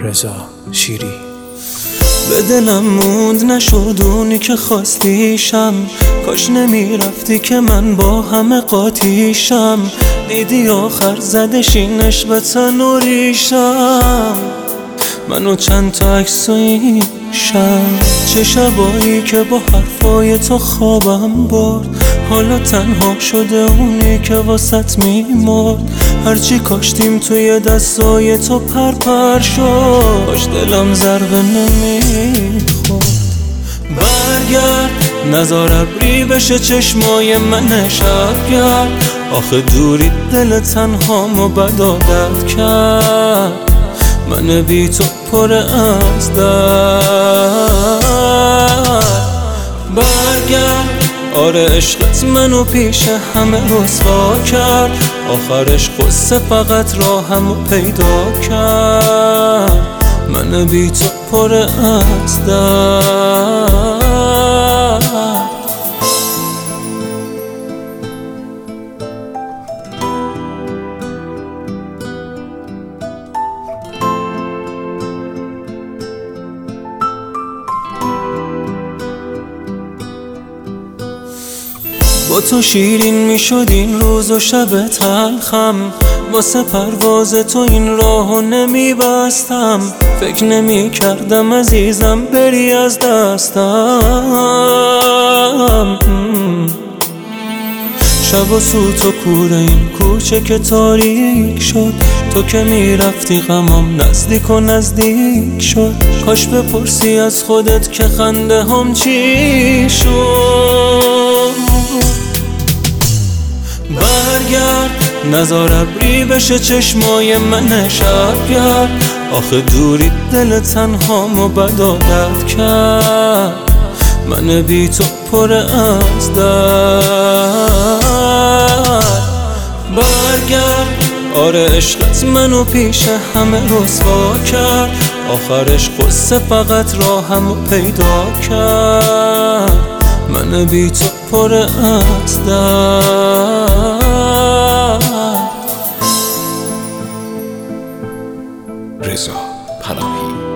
رضا شیری. به دلم موند نشد اونی که خواستیشم. کاش نمی‌رفتی که من با همه قاطیشم. دیدی آخر زدش این تن و ریشم منو چند تا عکس شم چه شبایی که با حرفای تو خوابم برد. حالا تنها شده اونی که واسط میمرد. هرچی کاشتیم توی دستای تو پرپر شد. باش دلم ضربه نمی‌خورد. برگرد نزار ابری بشه چشمای من شبگرد آخه دوری دل تنها بدادت کرد. من بی تو پر از درد. برگرد. آره عشقت منو پیش همه رسوا کرد. آخرش خسته فقط راهمو پیدا کرد. من بی تو پر از درد. تو شیرین می‌شد این روز و شب تلخم. واسه پرواز تو این راهو نمیبستم. فکر نمی کردم عزیزم بری از دستم. شب و سوت و کوره این کوچه که تاریک شد. تو که می‌رفتی غمام نزدیک و نزدیک شد. کاش بپرسی از خودت که خنده هم چی شد. نزار ابری بشه چشمای من شبگرد آخه دوری دل تنها مو بدادت کرد. من بی تو پر از درد. برگرد. آره عشقت منو پیش همه رسوا کرد. آخرش قصه فقط راهمو پیدا کرد. من بی تو پر از درد. رضا پناهی